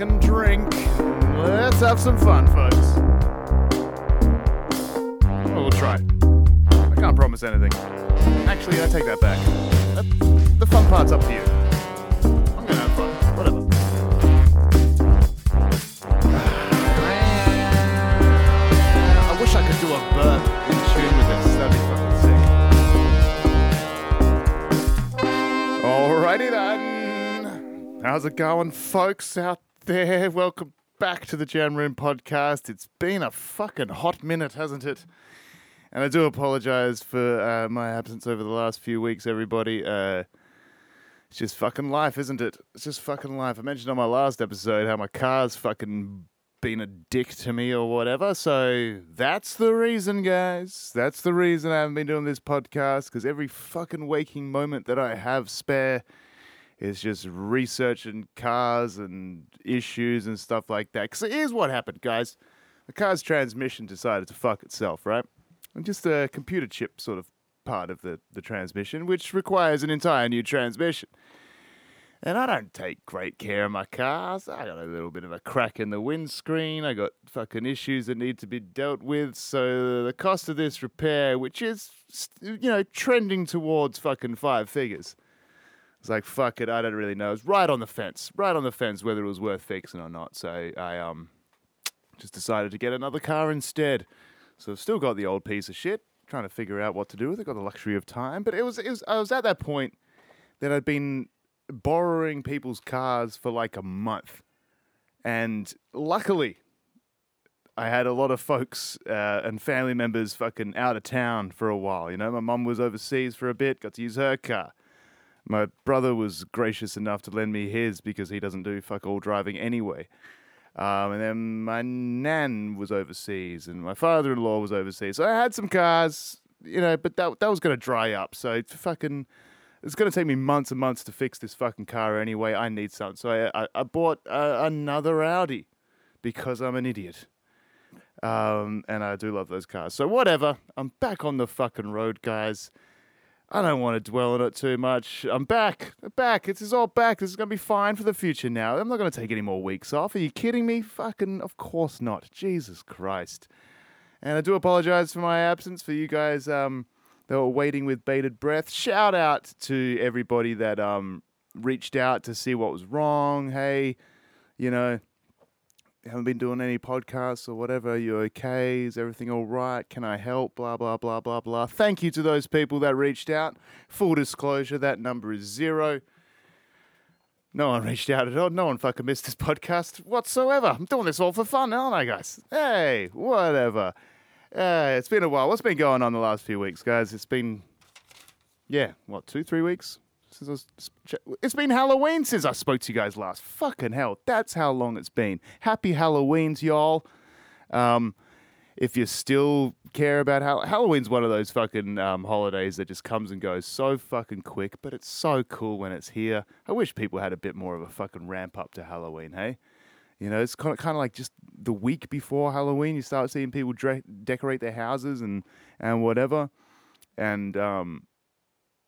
fucking drink. Let's have some fun, folks. Well, we'll try. I can't promise anything. Actually, I take that back. Uh, The fun part's up to you. I'm gonna have fun. Whatever. I wish I could do a burp in tune with this. That'd be fucking sick. Alrighty then. How's it going, folks out there? Welcome back to the Jam Room podcast. It's been a fucking hot minute, hasn't it? And I do apologize for uh, my absence over the last few weeks, everybody. Uh, it's just fucking life, isn't it? It's just fucking life. I mentioned on my last episode how my car's fucking been a dick to me or whatever. So that's the reason, guys. That's the reason I haven't been doing this podcast because every fucking waking moment that I have spare is just researching cars and issues and stuff like that. Because here's what happened, guys. The car's transmission decided to fuck itself, right? And just a computer chip sort of part of the, the transmission, which requires an entire new transmission. And I don't take great care of my cars. I got a little bit of a crack in the windscreen. I got fucking issues that need to be dealt with. So the cost of this repair, which is, you know, trending towards fucking five figures. It's like fuck it, I don't really know. It's right on the fence, right on the fence whether it was worth fixing or not. So I um just decided to get another car instead. So I've still got the old piece of shit, trying to figure out what to do with it. Got the luxury of time, but it was it was I was at that point that I'd been borrowing people's cars for like a month, and luckily. I had a lot of folks uh, and family members fucking out of town for a while. You know, my mum was overseas for a bit, got to use her car. My brother was gracious enough to lend me his because he doesn't do fuck all driving anyway. Um, and then my nan was overseas, and my father-in-law was overseas. So I had some cars, you know, but that that was gonna dry up. So it's fucking, it's gonna take me months and months to fix this fucking car anyway. I need something, so I I, I bought uh, another Audi because I'm an idiot. Um, and I do love those cars. So whatever, I'm back on the fucking road, guys. I don't want to dwell on it too much. I'm back. I'm back. This is all back. This is going to be fine for the future now. I'm not going to take any more weeks off. Are you kidding me? Fucking, of course not. Jesus Christ. And I do apologize for my absence for you guys um, that were waiting with bated breath. Shout out to everybody that um, reached out to see what was wrong. Hey, you know, haven't been doing any podcasts or whatever. You okay? Is everything all right? Can I help? Blah, blah, blah, blah, blah. Thank you to those people that reached out. Full disclosure, that number is zero. No one reached out at all. No one fucking missed this podcast whatsoever. I'm doing this all for fun, aren't I, guys? Hey, whatever. Uh, it's been a while. What's been going on the last few weeks, guys? It's been, yeah, what, two, three weeks? Since I was, it's been Halloween since I spoke to you guys last. Fucking hell, that's how long it's been. Happy Halloweens, y'all. Um, if you still care about Hall- Halloween's one of those fucking um, holidays that just comes and goes so fucking quick, but it's so cool when it's here. I wish people had a bit more of a fucking ramp up to Halloween, hey? You know, it's kind of kind of like just the week before Halloween, you start seeing people dre- decorate their houses and and whatever, and um,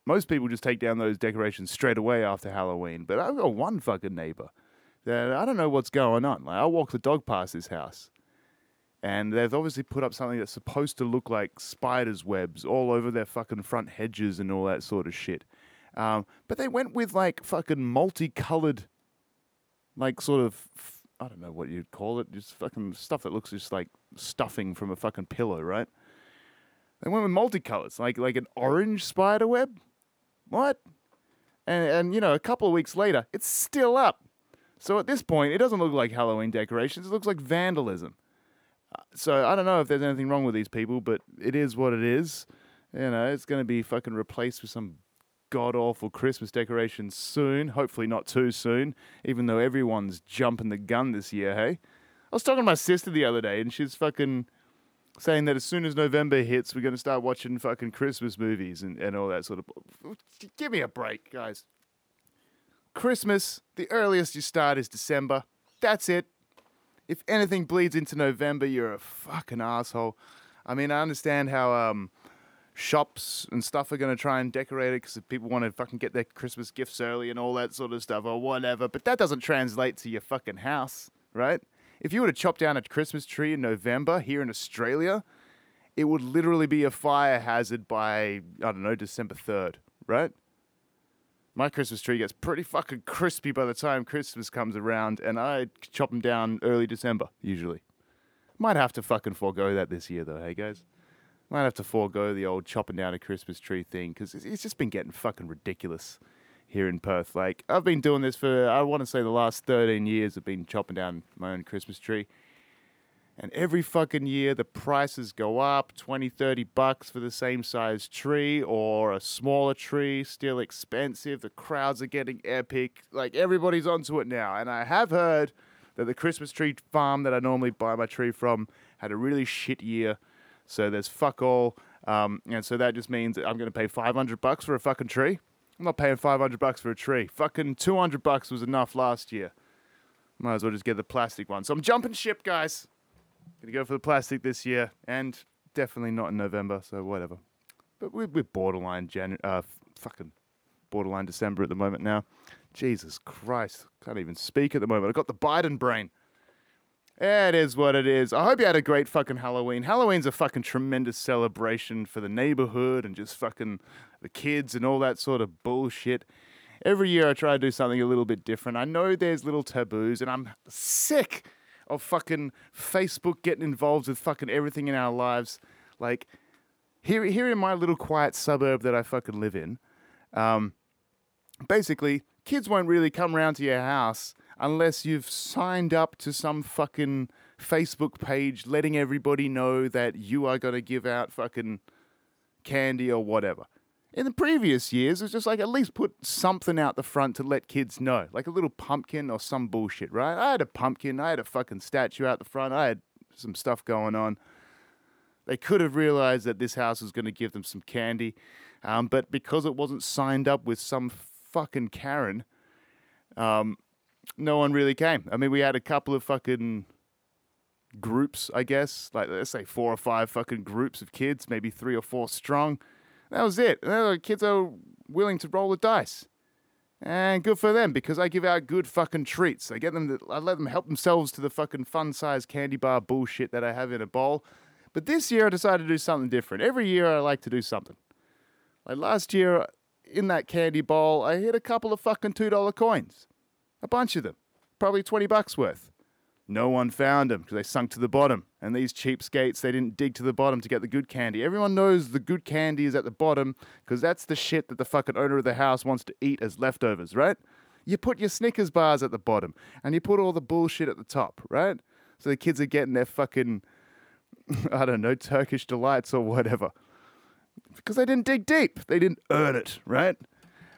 most people just take down those decorations straight away after Halloween. But I've got one fucking neighbor that I don't know what's going on. Like I walk the dog past his house, and they've obviously put up something that's supposed to look like spiders' webs all over their fucking front hedges and all that sort of shit. Um, but they went with like fucking multicolored, like sort of I don't know what you'd call it, just fucking stuff that looks just like stuffing from a fucking pillow, right? They went with multicolors, like like an orange spider web. What? And and you know, a couple of weeks later, it's still up. So at this point, it doesn't look like Halloween decorations. It looks like vandalism. Uh, So I don't know if there's anything wrong with these people, but it is what it is. You know, it's going to be fucking replaced with some god awful Christmas decorations soon. Hopefully not too soon, even though everyone's jumping the gun this year, hey? I was talking to my sister the other day, and she's fucking saying that as soon as November hits, we're going to start watching fucking Christmas movies and, and all that sort of. Give me a break, guys. Christmas, the earliest you start is December. That's it. If anything bleeds into November, you're a fucking asshole. I mean, I understand how um, shops and stuff are going to try and decorate it because people want to fucking get their Christmas gifts early and all that sort of stuff or whatever. But that doesn't translate to your fucking house, right? If you were to chop down a Christmas tree in November here in Australia, it would literally be a fire hazard by, I don't know, December 3rd, right? My Christmas tree gets pretty fucking crispy by the time Christmas comes around, and I chop them down early December, usually. Might have to fucking forego that this year, though, hey guys? Might have to forego the old chopping down a Christmas tree thing, because it's just been getting fucking ridiculous here in Perth. Like, I've been doing this for, I want to say, the last 13 years, I've been chopping down my own Christmas tree. And every fucking year, the prices go up 20, 30 bucks for the same size tree, or a smaller tree, still expensive. The crowds are getting epic. Like, everybody's onto it now. And I have heard that the Christmas tree farm that I normally buy my tree from had a really shit year. So there's fuck all. Um, and so that just means I'm going to pay 500 bucks for a fucking tree. I'm not paying 500 bucks for a tree. Fucking 200 bucks was enough last year. Might as well just get the plastic one. So I'm jumping ship, guys. Gonna go for the plastic this year, and definitely not in November. So whatever. But we're, we're borderline Jan, uh, fucking borderline December at the moment now. Jesus Christ, can't even speak at the moment. I've got the Biden brain. It is what it is. I hope you had a great fucking Halloween. Halloween's a fucking tremendous celebration for the neighborhood and just fucking the kids and all that sort of bullshit. Every year I try to do something a little bit different. I know there's little taboos, and I'm sick of fucking Facebook getting involved with fucking everything in our lives. Like here, here in my little quiet suburb that I fucking live in, um, basically kids won't really come round to your house unless you've signed up to some fucking Facebook page letting everybody know that you are going to give out fucking candy or whatever. In the previous years, it's just like at least put something out the front to let kids know, like a little pumpkin or some bullshit, right? I had a pumpkin, I had a fucking statue out the front, I had some stuff going on. They could have realized that this house was going to give them some candy, um, but because it wasn't signed up with some fucking Karen, um, no one really came. I mean, we had a couple of fucking groups, I guess, like let's say four or five fucking groups of kids, maybe three or four strong. That was it. And the kids are willing to roll the dice. And good for them because I give out good fucking treats. I get them. To, I let them help themselves to the fucking fun-sized candy bar bullshit that I have in a bowl. But this year I decided to do something different. Every year I like to do something. Like last year in that candy bowl, I hit a couple of fucking two dollar coins, a bunch of them, probably twenty bucks worth. No one found them because they sunk to the bottom. And these cheapskates, they didn't dig to the bottom to get the good candy. Everyone knows the good candy is at the bottom because that's the shit that the fucking owner of the house wants to eat as leftovers, right? You put your Snickers bars at the bottom and you put all the bullshit at the top, right? So the kids are getting their fucking, I don't know, Turkish delights or whatever. Because they didn't dig deep. They didn't earn it, right?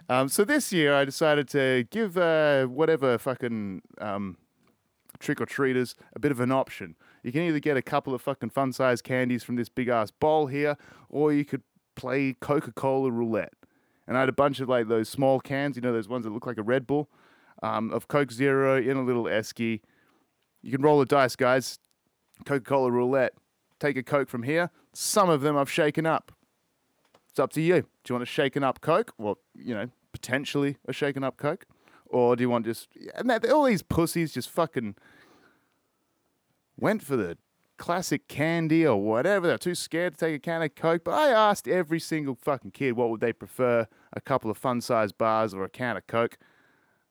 Um, so this year I decided to give uh, whatever fucking um, trick or treaters a bit of an option. You can either get a couple of fucking fun sized candies from this big ass bowl here, or you could play Coca Cola roulette. And I had a bunch of like those small cans, you know, those ones that look like a Red Bull, um, of Coke Zero in a little esky. You can roll the dice, guys. Coca Cola roulette. Take a Coke from here. Some of them I've shaken up. It's up to you. Do you want a shaken up Coke? Well, you know, potentially a shaken up Coke. Or do you want just and that, all these pussies just fucking went for the classic candy or whatever. They're too scared to take a can of Coke. But I asked every single fucking kid what would they prefer, a couple of fun sized bars or a can of Coke.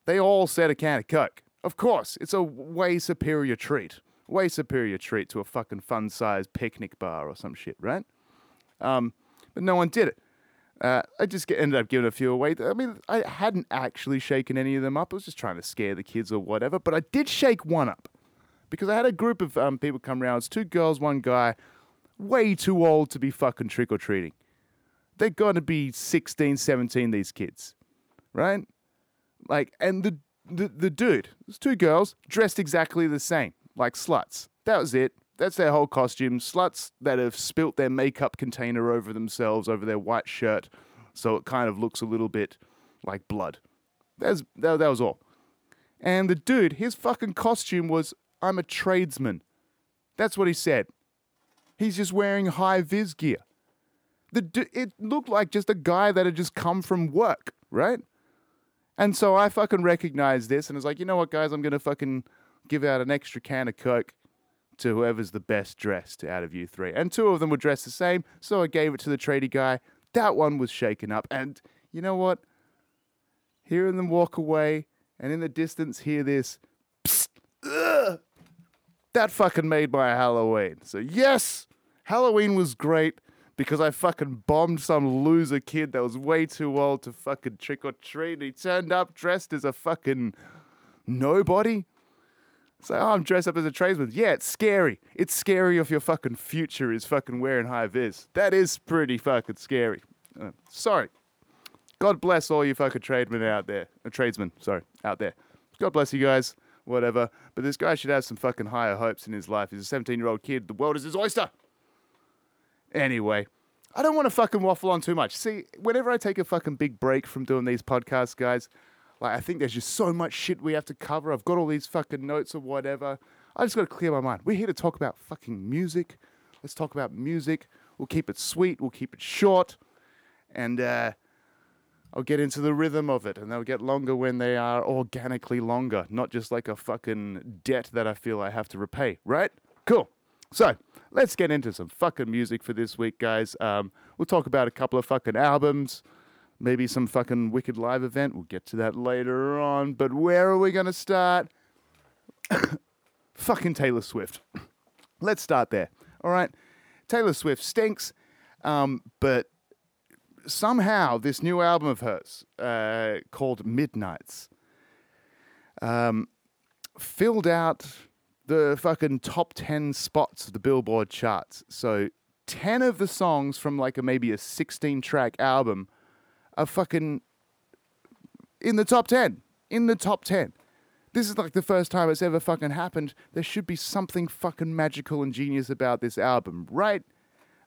They all said a can of Coke. Of course, it's a way superior treat. Way superior treat to a fucking fun sized picnic bar or some shit, right? Um, but no one did it. Uh, I just get, ended up giving a few away. I mean, I hadn't actually shaken any of them up. I was just trying to scare the kids or whatever. But I did shake one up because I had a group of um, people come around. It's two girls, one guy, way too old to be fucking trick or treating. They're going to be 16, 17, these kids, right? Like, and the, the, the dude, there's two girls dressed exactly the same, like sluts. That was it. That's their whole costume. Sluts that have spilt their makeup container over themselves, over their white shirt, so it kind of looks a little bit like blood. That's, that, that was all. And the dude, his fucking costume was I'm a tradesman. That's what he said. He's just wearing high vis gear. The it looked like just a guy that had just come from work, right? And so I fucking recognized this and was like, you know what, guys, I'm gonna fucking give out an extra can of Coke to whoever's the best dressed out of you three. And two of them were dressed the same, so I gave it to the tradie guy. That one was shaken up. And you know what? Hearing them walk away and in the distance hear this, psst, ugh, that fucking made my Halloween. So, yes, Halloween was great because I fucking bombed some loser kid that was way too old to fucking trick or treat. He turned up dressed as a fucking nobody. So oh, I'm dressed up as a tradesman. Yeah, it's scary. It's scary if your fucking future is fucking wearing high vis. That is pretty fucking scary. Uh, sorry. God bless all you fucking tradesmen out there. Uh, tradesmen, sorry, out there. God bless you guys. Whatever. But this guy should have some fucking higher hopes in his life. He's a 17 year old kid. The world is his oyster. Anyway, I don't want to fucking waffle on too much. See, whenever I take a fucking big break from doing these podcasts, guys, like I think there's just so much shit we have to cover. I've got all these fucking notes or whatever. I just got to clear my mind. We're here to talk about fucking music. Let's talk about music. We'll keep it sweet. We'll keep it short, and uh, I'll get into the rhythm of it. And they'll get longer when they are organically longer, not just like a fucking debt that I feel I have to repay. Right? Cool. So let's get into some fucking music for this week, guys. Um, we'll talk about a couple of fucking albums maybe some fucking wicked live event. We'll get to that later on. But where are we going to start? fucking Taylor Swift. Let's start there. All right. Taylor Swift stinks, um, but somehow this new album of hers uh, called Midnights um, filled out the fucking top 10 spots of the Billboard charts. So 10 of the songs from like a maybe a 16 track album are fucking in the top 10. In the top 10. This is like the first time it's ever fucking happened. There should be something fucking magical and genius about this album, right?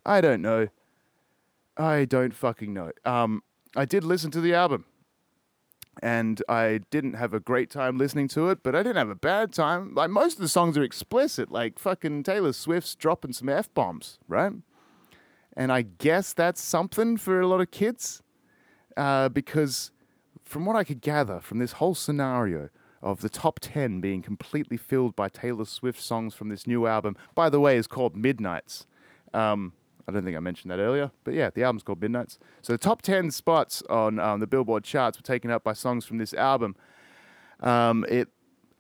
I don't know. I don't fucking know. Um, I did listen to the album. And I didn't have a great time listening to it, but I didn't have a bad time. Like most of the songs are explicit, like fucking Taylor Swift's dropping some F bombs, right? And I guess that's something for a lot of kids uh, because from what I could gather from this whole scenario of the top 10 being completely filled by Taylor Swift songs from this new album, by the way, is called Midnights. Um, I don't think I mentioned that earlier, but yeah, the album's called Midnights. So the top 10 spots on um, the Billboard charts were taken up by songs from this album. Um, it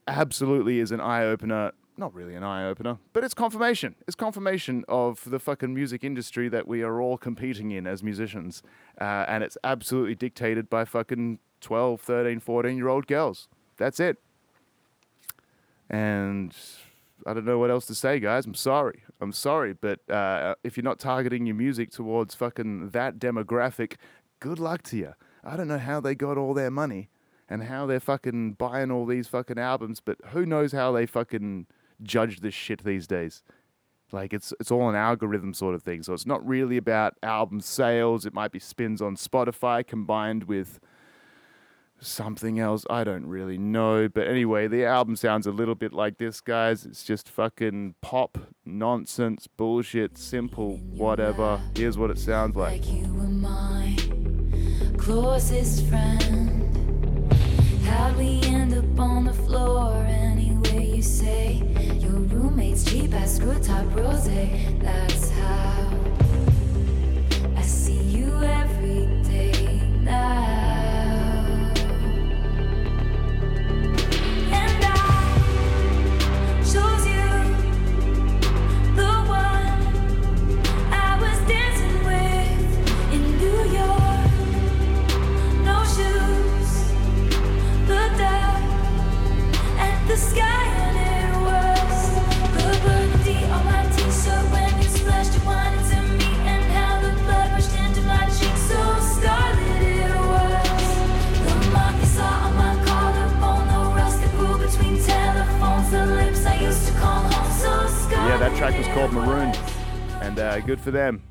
absolutely is an eye opener not really an eye opener, but it's confirmation. It's confirmation of the fucking music industry that we are all competing in as musicians. Uh, and it's absolutely dictated by fucking 12, 13, 14 year old girls. That's it. And I don't know what else to say, guys. I'm sorry. I'm sorry. But uh, if you're not targeting your music towards fucking that demographic, good luck to you. I don't know how they got all their money and how they're fucking buying all these fucking albums, but who knows how they fucking judge this shit these days. Like it's it's all an algorithm sort of thing. So it's not really about album sales. It might be spins on Spotify combined with something else. I don't really know. But anyway, the album sounds a little bit like this, guys. It's just fucking pop nonsense, bullshit, simple, whatever. Here's what it sounds like. closest friend. How'd we end up on the floor? You say your roommate's cheap as screw top rose. That's how I see you every day now. Track was called Maroon, and uh, good for them.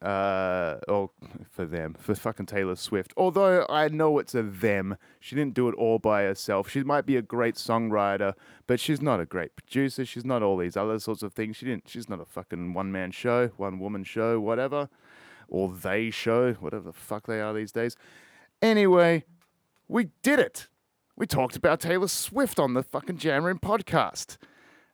Uh, oh, for them, for fucking Taylor Swift. Although I know it's a them, she didn't do it all by herself. She might be a great songwriter, but she's not a great producer. She's not all these other sorts of things. She didn't. She's not a fucking one man show, one woman show, whatever. or they show, whatever the fuck they are these days. Anyway, we did it. We talked about Taylor Swift on the fucking Jam Room podcast.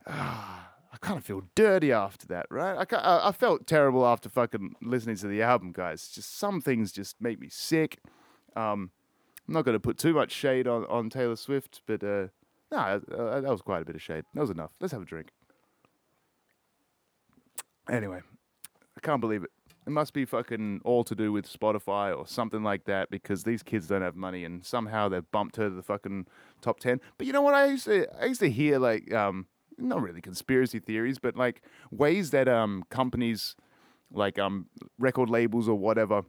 Ah, kind of feel dirty after that, right? I, I felt terrible after fucking listening to the album, guys. Just some things just make me sick. Um, I'm not going to put too much shade on, on Taylor Swift, but uh, no, uh, that was quite a bit of shade. That was enough. Let's have a drink. Anyway, I can't believe it. It must be fucking all to do with Spotify or something like that because these kids don't have money and somehow they've bumped her to the fucking top 10. But you know what? I used to, I used to hear like, um, not really conspiracy theories, but like ways that um, companies like um, record labels or whatever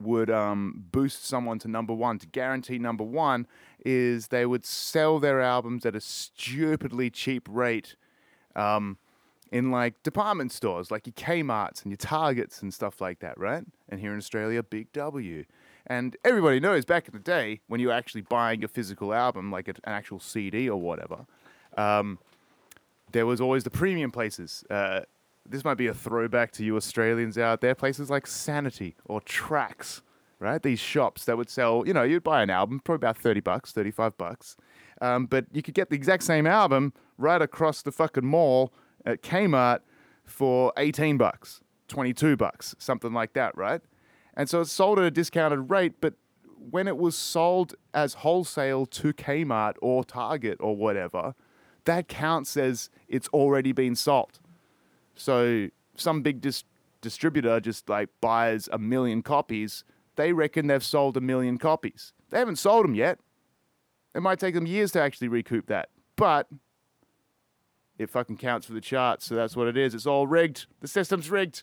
would um, boost someone to number one to guarantee number one is they would sell their albums at a stupidly cheap rate um, in like department stores like your Kmart's and your Targets and stuff like that, right? And here in Australia, Big W. And everybody knows back in the day when you were actually buying a physical album, like an actual CD or whatever, um, there was always the premium places. Uh, this might be a throwback to you Australians out there. Places like Sanity or Tracks, right? These shops that would sell, you know, you'd buy an album probably about 30 bucks, 35 bucks. Um, but you could get the exact same album right across the fucking mall at Kmart for 18 bucks, 22 bucks, something like that, right? And so it's sold at a discounted rate, but when it was sold as wholesale to Kmart or Target or whatever, that counts as it's already been sold. So some big dis- distributor just like buys a million copies. They reckon they've sold a million copies. They haven't sold them yet. It might take them years to actually recoup that, but it fucking counts for the charts. So that's what it is. It's all rigged. The system's rigged,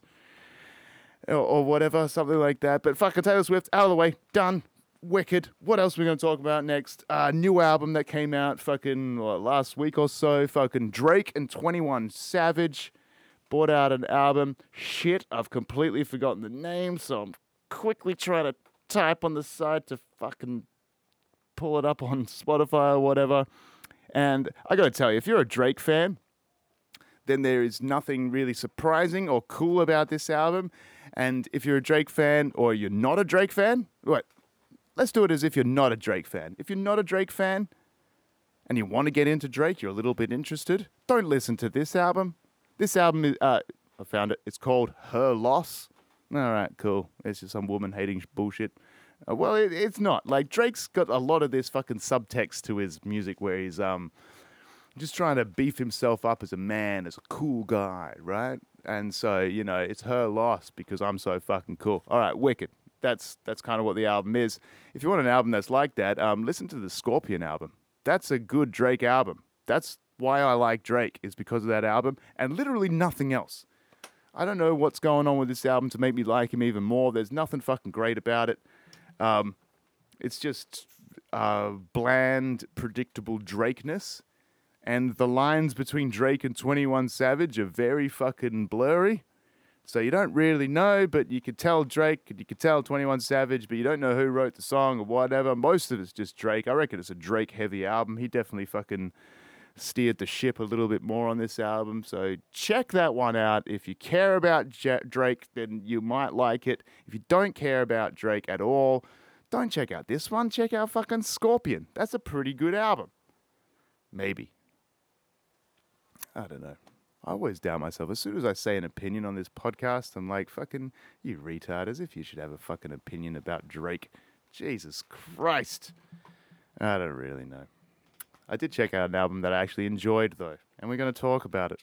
or, or whatever, something like that. But fucking Taylor Swift out of the way, done. Wicked. What else are we going to talk about next? Uh, new album that came out fucking what, last week or so. Fucking Drake and 21 Savage bought out an album. Shit, I've completely forgotten the name, so I'm quickly trying to type on the side to fucking pull it up on Spotify or whatever. And I got to tell you, if you're a Drake fan, then there is nothing really surprising or cool about this album. And if you're a Drake fan or you're not a Drake fan, wait, let's do it as if you're not a Drake fan. If you're not a Drake fan and you want to get into Drake, you're a little bit interested, don't listen to this album. This album is, uh, I found it, it's called Her Loss. All right, cool. It's just some woman hating bullshit. Uh, well, it, it's not. Like, Drake's got a lot of this fucking subtext to his music where he's, um, just trying to beef himself up as a man, as a cool guy, right? And so, you know, it's her loss because I'm so fucking cool. All right, wicked. That's that's kind of what the album is. If you want an album that's like that, um, listen to the Scorpion album. That's a good Drake album. That's why I like Drake is because of that album and literally nothing else. I don't know what's going on with this album to make me like him even more. There's nothing fucking great about it. Um, it's just uh, bland, predictable Drakeness and the lines between Drake and 21 Savage are very fucking blurry. So you don't really know, but you could tell Drake, you could tell 21 Savage, but you don't know who wrote the song or whatever. Most of it's just Drake. I reckon it's a Drake heavy album. He definitely fucking steered the ship a little bit more on this album. So check that one out. If you care about J- Drake, then you might like it. If you don't care about Drake at all, don't check out this one. Check out fucking Scorpion. That's a pretty good album. Maybe. I don't know. I always doubt myself. As soon as I say an opinion on this podcast, I'm like, fucking, you retard, as if you should have a fucking opinion about Drake. Jesus Christ. I don't really know. I did check out an album that I actually enjoyed, though, and we're going to talk about it.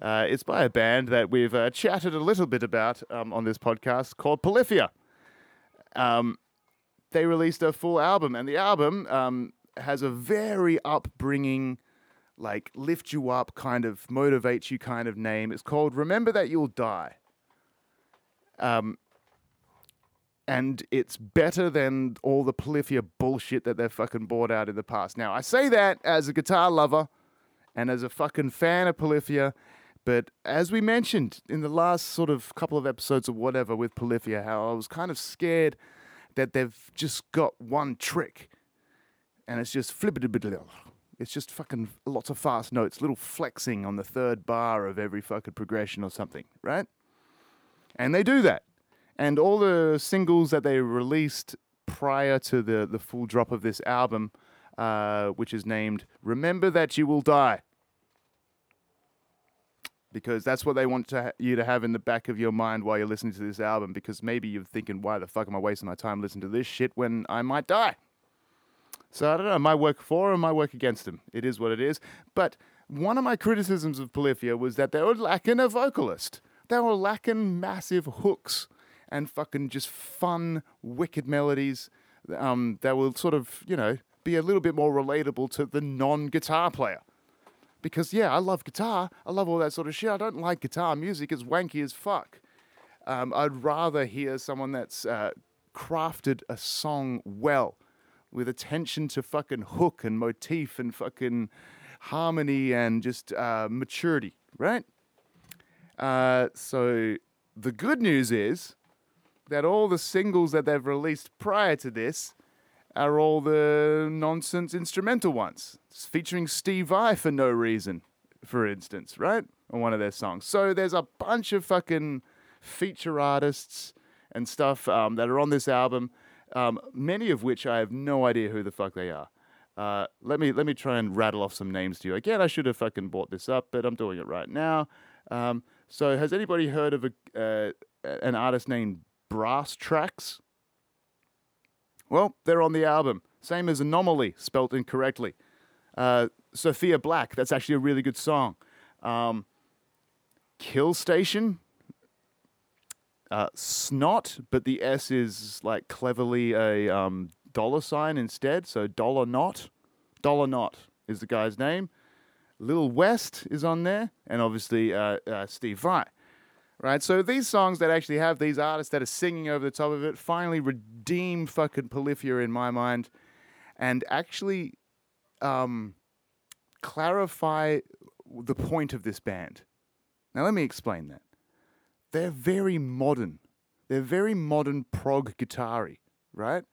Uh, it's by a band that we've uh, chatted a little bit about um, on this podcast called Polyphia. Um, they released a full album, and the album um, has a very upbringing, like lift you up, kind of motivate you kind of name. It's called Remember That You'll Die. Um, and it's better than all the Polyphia bullshit that they've fucking bought out in the past. Now, I say that as a guitar lover and as a fucking fan of Polyphia, but as we mentioned in the last sort of couple of episodes or whatever with Polyphia, how I was kind of scared that they've just got one trick and it's just flippity It's just fucking lots of fast notes, little flexing on the third bar of every fucking progression or something, right? And they do that. and all the singles that they released prior to the the full drop of this album, uh, which is named "Remember That You Will Die." Because that's what they want to ha- you to have in the back of your mind while you're listening to this album. Because maybe you're thinking, "Why the fuck am I wasting my time listening to this shit when I might die?" So I don't know. My work for him, my work against him. It is what it is. But one of my criticisms of Polyphia was that they were lacking a vocalist. They were lacking massive hooks and fucking just fun, wicked melodies um, that will sort of, you know, be a little bit more relatable to the non-guitar player. Because yeah, I love guitar. I love all that sort of shit. I don't like guitar music. It's wanky as fuck. Um, I'd rather hear someone that's uh, crafted a song well with attention to fucking hook and motif and fucking harmony and just uh, maturity, right? Uh, so the good news is that all the singles that they've released prior to this are all the nonsense instrumental ones, It's featuring Steve Vai for no reason, for instance, right? On one of their songs. So there's a bunch of fucking feature artists and stuff um, that are on this album um, many of which I have no idea who the fuck they are. Uh, let me let me try and rattle off some names to you. Again, I should have fucking bought this up, but I'm doing it right now. Um, so, has anybody heard of a, uh, an artist named Brasstracks? Well, they're on the album. Same as Anomalie, spelt incorrectly. Uh, Sophia Black, that's actually a really good song. Um, Killstation, uh, snot, but the S is like cleverly a um, dollar sign instead. So dollar not, dollar not is the guy's name. Lil West is on there, and obviously uh, uh, Steve Vai. Right, so these songs that actually have these artists that are singing over the top of it finally redeem fucking Polyphia in my mind, and actually um, clarify the point of this band. Now, let me explain that they're very modern. They're very modern prog guitar right?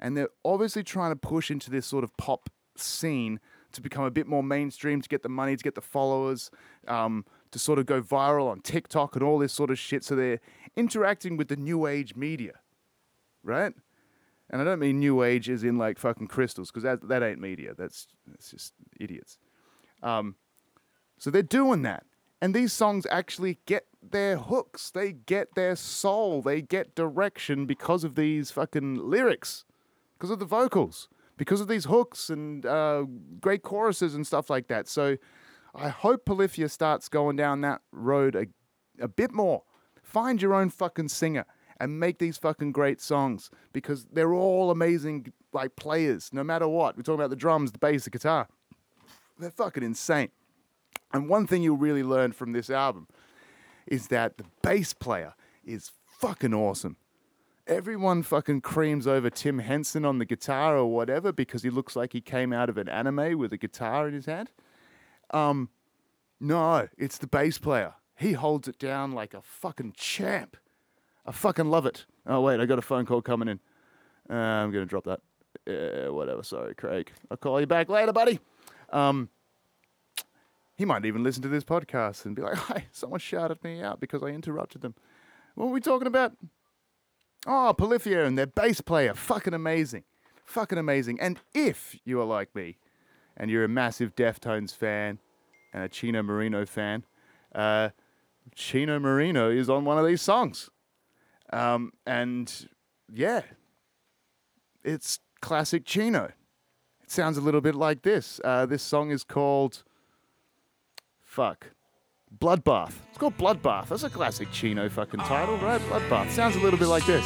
And they're obviously trying to push into this sort of pop scene to become a bit more mainstream, to get the money, to get the followers, um, to sort of go viral on TikTok and all this sort of shit. So they're interacting with the new age media, right? And I don't mean new age as in like fucking crystals, because that, that ain't media. That's, that's just idiots. Um, so they're doing that. And these songs actually get their hooks, they get their soul, they get direction because of these fucking lyrics, because of the vocals, because of these hooks and uh, great choruses and stuff like that. So I hope Polyphia starts going down that road a, a bit more. Find your own fucking singer and make these fucking great songs because they're all amazing like players no matter what. We're talking about the drums, the bass, the guitar. They're fucking insane. And one thing you'll really learn from this album is that the bass player is fucking awesome. Everyone fucking creams over Tim Henson on the guitar or whatever because he looks like he came out of an anime with a guitar in his hand. Um, no, it's the bass player. He holds it down like a fucking champ. I fucking love it. Oh wait, I got a phone call coming in. Uh, I'm gonna drop that. Uh, whatever. Sorry, Craig. I'll call you back later, buddy. Um, he might even listen to this podcast and be like, "Hey, someone shouted me out because I interrupted them." What were we talking about? Oh, Polyphia and their bass player, fucking amazing, fucking amazing. And if you are like me, and you're a massive Deftones fan and a Chino Moreno fan, uh, Chino Moreno is on one of these songs, um, and yeah, it's classic Chino. It sounds a little bit like this. Uh, this song is called Fuck. Bloodbath. It's called Bloodbath. That's a classic Chino fucking title, right? Bloodbath. Sounds a little bit like this.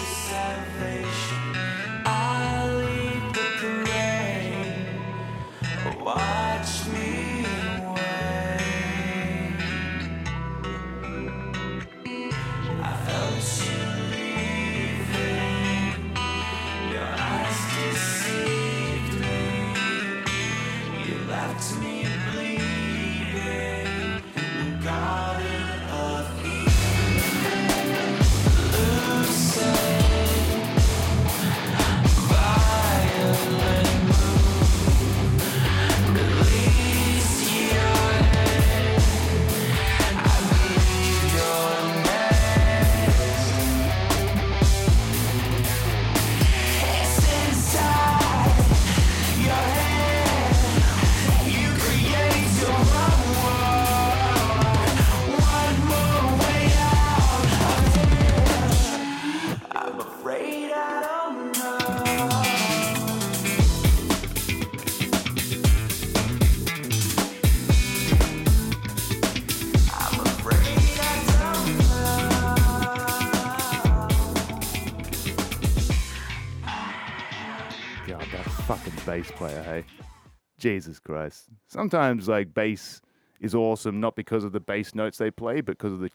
Jesus Christ. Sometimes like bass is awesome not because of the bass notes they play, but because of the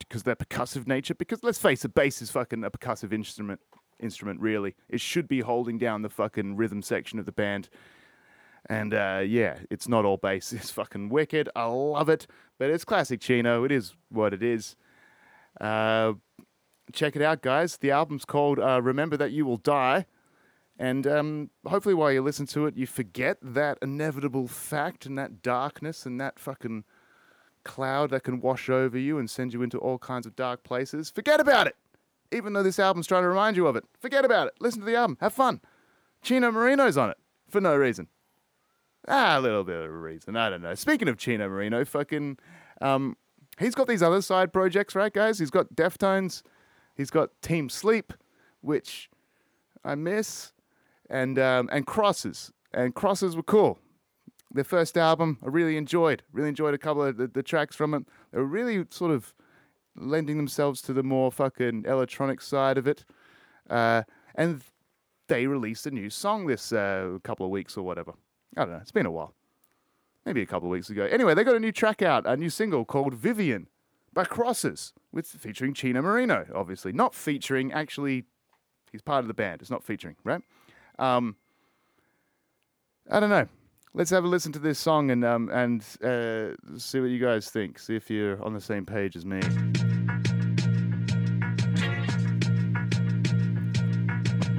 because their percussive nature. Because let's face it, bass is fucking a percussive instrument. Instrument, really. It should be holding down the fucking rhythm section of the band. And uh, yeah, it's not all bass. It's fucking wicked. I love it. But it's classic Chino. It is what it is. Uh, check it out, guys. The album's called uh, Remember That You Will Die. And um, hopefully, while you listen to it, you forget that inevitable fact and that darkness and that fucking cloud that can wash over you and send you into all kinds of dark places. Forget about it! Even though this album's trying to remind you of it. Forget about it. Listen to the album. Have fun. Chino Moreno's on it for no reason. Ah, a little bit of a reason. I don't know. Speaking of Chino Moreno, fucking, um, he's got these other side projects, right, guys? He's got Deftones, he's got Team Sleep, which I miss, and um, and Crosses, and Crosses were cool. Their first album, I really enjoyed. Really enjoyed a couple of the, the tracks from it. They were really sort of lending themselves to the more fucking electronic side of it, uh, and they released a new song this uh, couple of weeks or whatever. I don't know. It's been a while. Maybe a couple of weeks ago. Anyway, they got a new track out, a new single called Vivien by Crosses, with featuring Chino Moreno, obviously. Not featuring, actually, he's part of the band. It's not featuring, right? Um, I don't know. Let's have a listen to this song and um, and uh, see what you guys think. See if you're on the same page as me.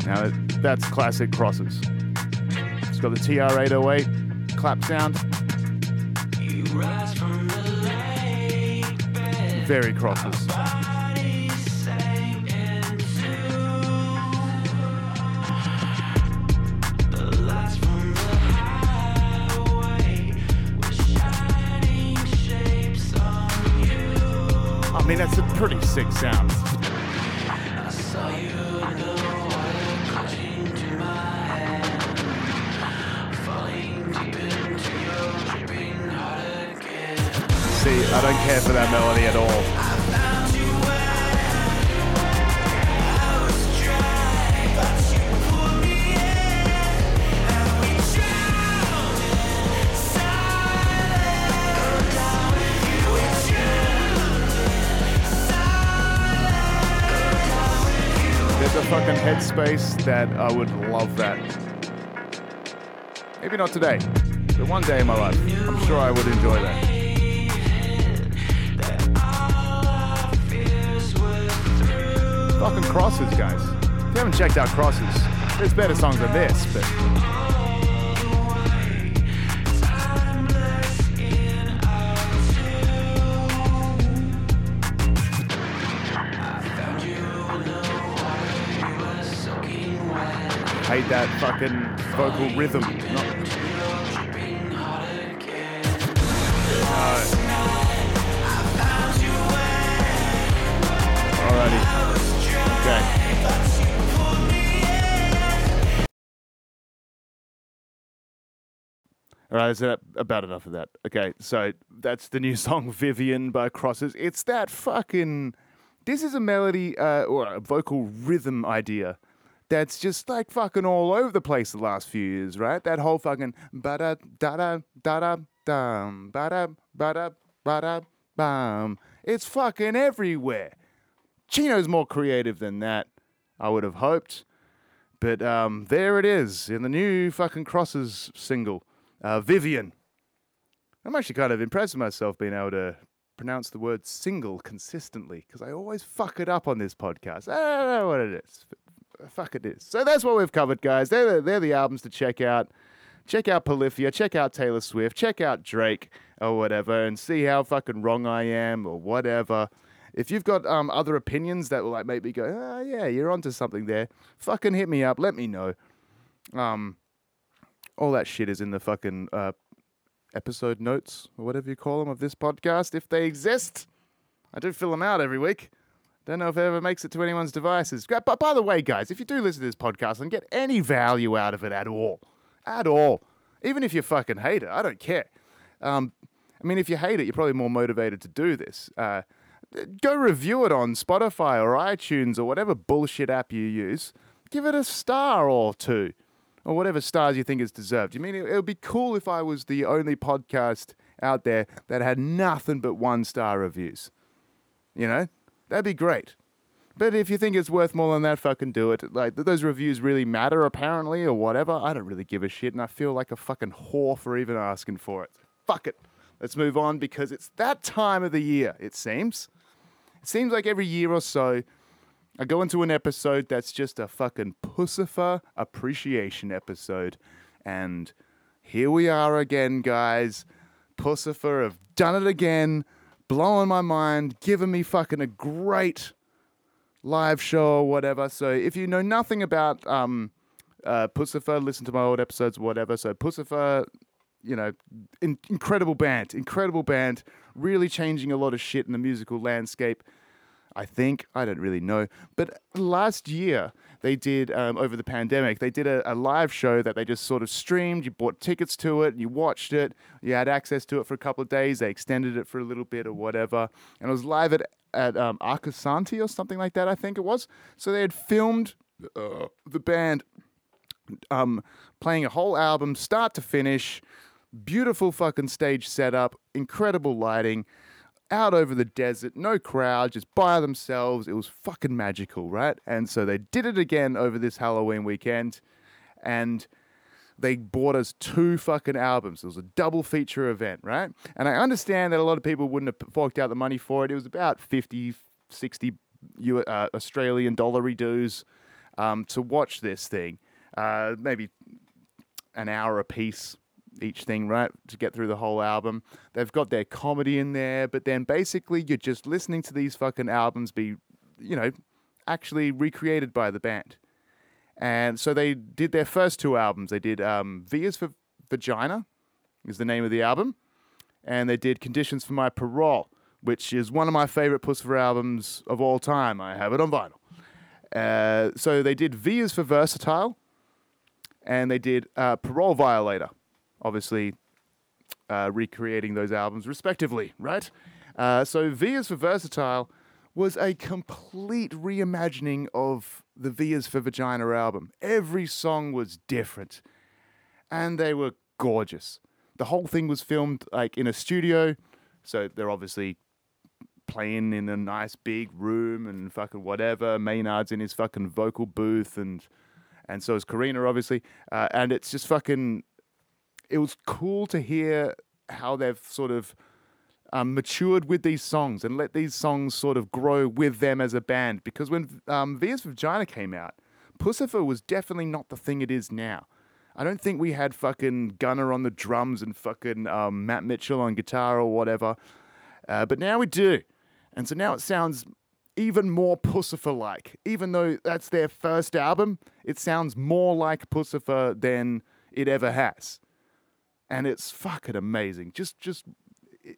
Now that's classic crosses. It's got the TR-808 clap sound. Very crosses. I mean, that's a pretty sick sound. See, I don't care for that melody at all. Fucking headspace that I would love that. Maybe not today, but one day in my life, I'm sure I would enjoy that. Fucking crosses, guys. If you haven't checked out crosses, there's better songs than this, but. That fucking vocal rhythm. Not- Alrighty. Okay. All right, that's about enough of that. Okay, so that's the new song Vivien by Crosses. It's that fucking. This is a melody uh, or a vocal rhythm idea that's just like fucking all over the place the last few years, right? That whole fucking ba da da da da da dum ba da ba da ba da bum. It's fucking everywhere. Chino's more creative than that, I would have hoped. But um, there it is in the new fucking Crosses single, uh, Vivien. I'm actually kind of impressed with myself being able to pronounce the word single consistently because I always fuck it up on this podcast. I don't know what it is. but Fuck it is. So that's what we've covered, guys. They're the, they're the albums to check out. Check out Polyphia, check out Taylor Swift, check out Drake or whatever, and see how fucking wrong I am or whatever. If you've got um, other opinions that will like make me go, ah, yeah, you're onto something there, fucking hit me up. Let me know. Um, all that shit is in the fucking uh, episode notes or whatever you call them of this podcast, if they exist. I do fill them out every week. Don't know if it ever makes it to anyone's devices. But by the way, guys, if you do listen to this podcast and get any value out of it at all, at all, even if you fucking hate it, I don't care. Um, I mean, if you hate it, you're probably more motivated to do this. Uh, go review it on Spotify or iTunes or whatever bullshit app you use. give it a star or two, or whatever stars you think is deserved. You mean it, it would be cool if I was the only podcast out there that had nothing but one star reviews? You know, that'd be great. But if you think it's worth more than that, fucking do it. Like those reviews really matter, apparently, or whatever. I don't really give a shit, and I feel like a fucking whore for even asking for it. Fuck it. Let's move on because it's that time of the year. It seems. It seems like every year or so, I go into an episode that's just a fucking Puscifer appreciation episode, and here we are again, guys. Puscifer have done it again, blowing my mind, giving me fucking a great live show or whatever. So if you know nothing about um, uh, Puscifer, listen to my old episodes, whatever. So Puscifer, you know, in- incredible band, incredible band, really changing a lot of shit in the musical landscape. I think I don't really know, but last year they did um, over the pandemic. They did a, a live show that they just sort of streamed. You bought tickets to it, you watched it, you had access to it for a couple of days. They extended it for a little bit or whatever, and it was live at at um, Arcosanti or something like that. I think it was. So they had filmed uh, the band um, playing a whole album, start to finish. Beautiful fucking stage setup, incredible lighting, out over the desert, no crowd, just by themselves. It was fucking magical, right? And so they did it again over this Halloween weekend, and they bought us two fucking albums. It was a double feature event, right? And I understand that a lot of people wouldn't have forked out the money for it. It was about 50, 60 uh, Australian dollary dues um, to watch this thing. Uh, maybe an hour a piece each thing, right, to get through the whole album. They've got their comedy in there, but then basically you're just listening to these fucking albums be, you know, actually recreated by the band. And so they did their first two albums. They did um, V is for Vagina, is the name of the album, and they did Conditions for My Parole, which is one of my favorite Puscifer albums of all time. I have it on vinyl. Uh, so they did V is for Versatile, and they did uh, Parole Violator, obviously uh, recreating those albums respectively, right? Uh, so V is for Versatile was a complete reimagining of the V is for Vagina album. Every song was different, and they were gorgeous. The whole thing was filmed like in a studio, so they're obviously playing in a nice big room and fucking whatever. Maynard's in his fucking vocal booth, and and so is Carina, obviously. Uh, and it's just fucking. It was cool to hear how they've sort of um, matured with these songs and let these songs sort of grow with them as a band. Because when um, V is for Vagina came out, Puscifer was definitely not the thing it is now. I don't think we had fucking Gunnar on the drums and fucking um, Matt Mitchell on guitar or whatever. Uh, but now we do. And so now it sounds even more Puscifer like. Even though that's their first album, it sounds more like Puscifer than it ever has. And it's fucking amazing. Just, just, it,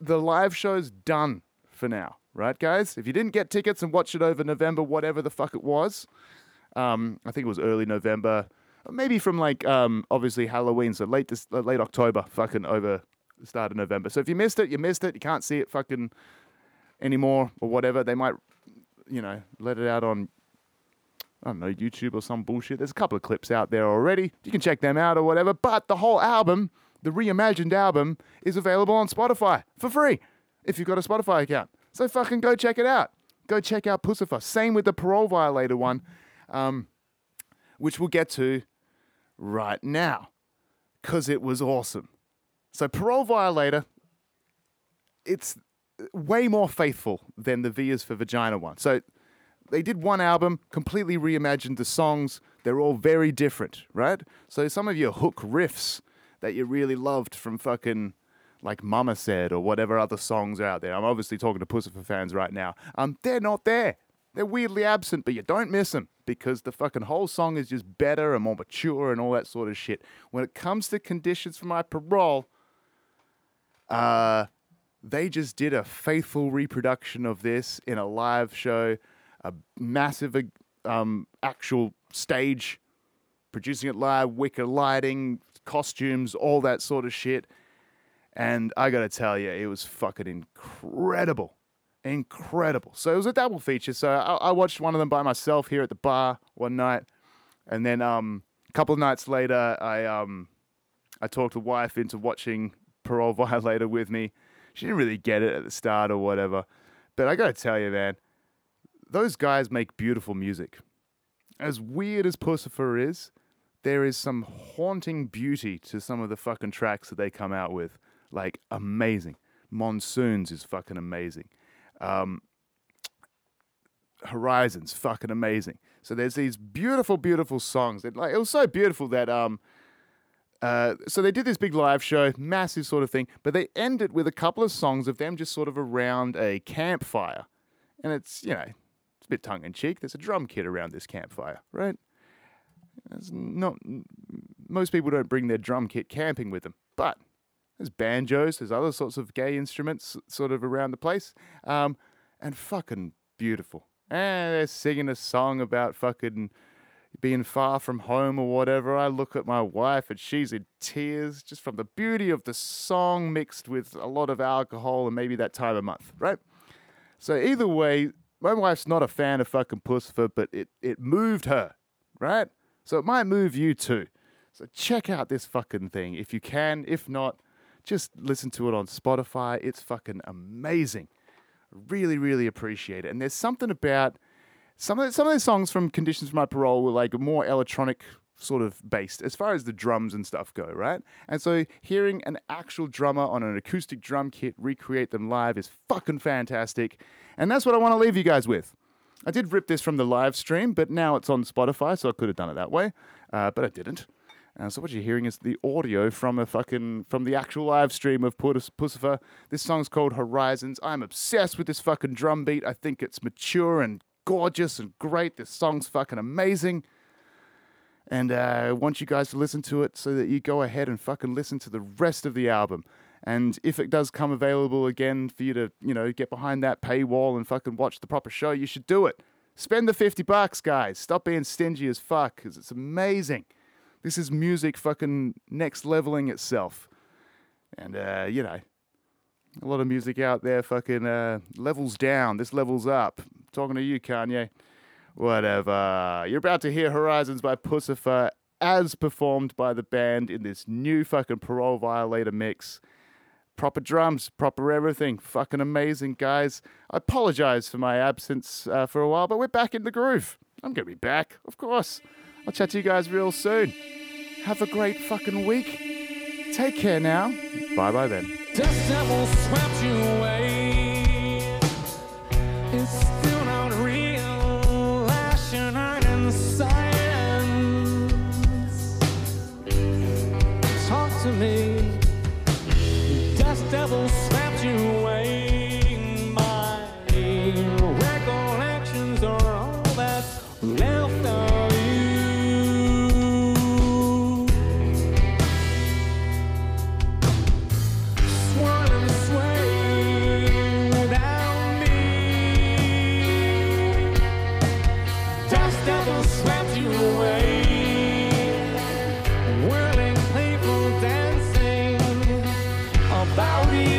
the live show's done for now, right, guys? If you didn't get tickets and watch it over November, whatever the fuck it was, um, I think it was early November, maybe from like um, obviously Halloween, so late this, uh, late October, fucking over start of November. So if you missed it, you missed it. You can't see it fucking anymore or whatever. They might, you know, let it out on I don't know YouTube or some bullshit. There's a couple of clips out there already. You can check them out or whatever. But the whole album, the reimagined album, is available on Spotify for free if you've got a Spotify account. So fucking go check it out. Go check out Puscifer. Same with the Parole Violator one, um, which we'll get to right now because it was awesome. So Parole Violator, it's way more faithful than the V is for Vagina one. So they did one album, completely reimagined the songs. They're all very different, right? So some of your hook riffs that you really loved from fucking like Momma Sed or whatever other songs are out there. I'm obviously talking to Puscifer fans right now. Um, they're not there. They're weirdly absent, but you don't miss them because the fucking whole song is just better and more mature and all that sort of shit. When it comes to conditions for my parole, uh, they just did a faithful reproduction of this in a live show, a massive um, actual stage, producing it live, wicker lighting, costumes, all that sort of shit. And I gotta tell you, it was fucking incredible. Incredible. So it was a double feature. So I, I watched one of them by myself here at the bar one night. And then um, a couple of nights later, I um, I talked the wife into watching Parole Violator with me. She didn't really get it at the start or whatever, but I gotta tell you, man, those guys make beautiful music. As weird as Puscifer is, there is some haunting beauty to some of the fucking tracks that they come out with. Like amazing. Monsoons is fucking amazing. Um, Horizons, fucking amazing. So there's these beautiful, beautiful songs. Like it was so beautiful that um, uh, so they did this big live show, massive sort of thing, but they ended with a couple of songs of them just sort of around a campfire, and it's you know it's a bit tongue in cheek. There's a drum kit around this campfire, right? Not most people don't bring their drum kit camping with them, but there's banjos, there's other sorts of gay instruments sort of around the place, um, and fucking beautiful. And they're singing a song about fucking being far from home or whatever. I look at my wife and she's in tears just from the beauty of the song mixed with a lot of alcohol and maybe that time of month, right? So either way, my wife's not a fan of fucking Puscifer, but it, it moved her, right? So it might move you too. So check out this fucking thing if you can. If not, just listen to it on Spotify. It's fucking amazing. Really, really appreciate it. And there's something about some of the, some of the songs from Conditions for My Parole were like more electronic sort of based as far as the drums and stuff go, right? And so hearing an actual drummer on an acoustic drum kit recreate them live is fucking fantastic. And that's what I want to leave you guys with. I did rip this from the live stream, but now it's on Spotify, so I could have done it that way, uh, but I didn't. Uh, so what you're hearing is the audio from a fucking from the actual live stream of Puss- Puscifer. This song's called Horizons. I'm obsessed with this fucking drum beat. I think it's mature and gorgeous and great. This song's fucking amazing. And uh, I want you guys to listen to it so that you go ahead and fucking listen to the rest of the album. And if it does come available again for you to, you know, get behind that paywall and fucking watch the proper show, you should do it. Spend the 50 bucks, guys. Stop being stingy as fuck because it's amazing. This is music fucking next leveling itself. And, uh, you know, a lot of music out there fucking uh, levels down. This levels up. talking to you, Kanye. Whatever. You're about to hear Horizons by Puscifer as performed by the band in this new fucking Parole Violator mix. Proper drums, proper everything. Fucking amazing, guys. I apologize for my absence uh, for a while, but we're back in the groove. I'm going to be back, of course. I'll chat to you guys real soon. Have a great fucking week. Take care now. Bye bye then. about.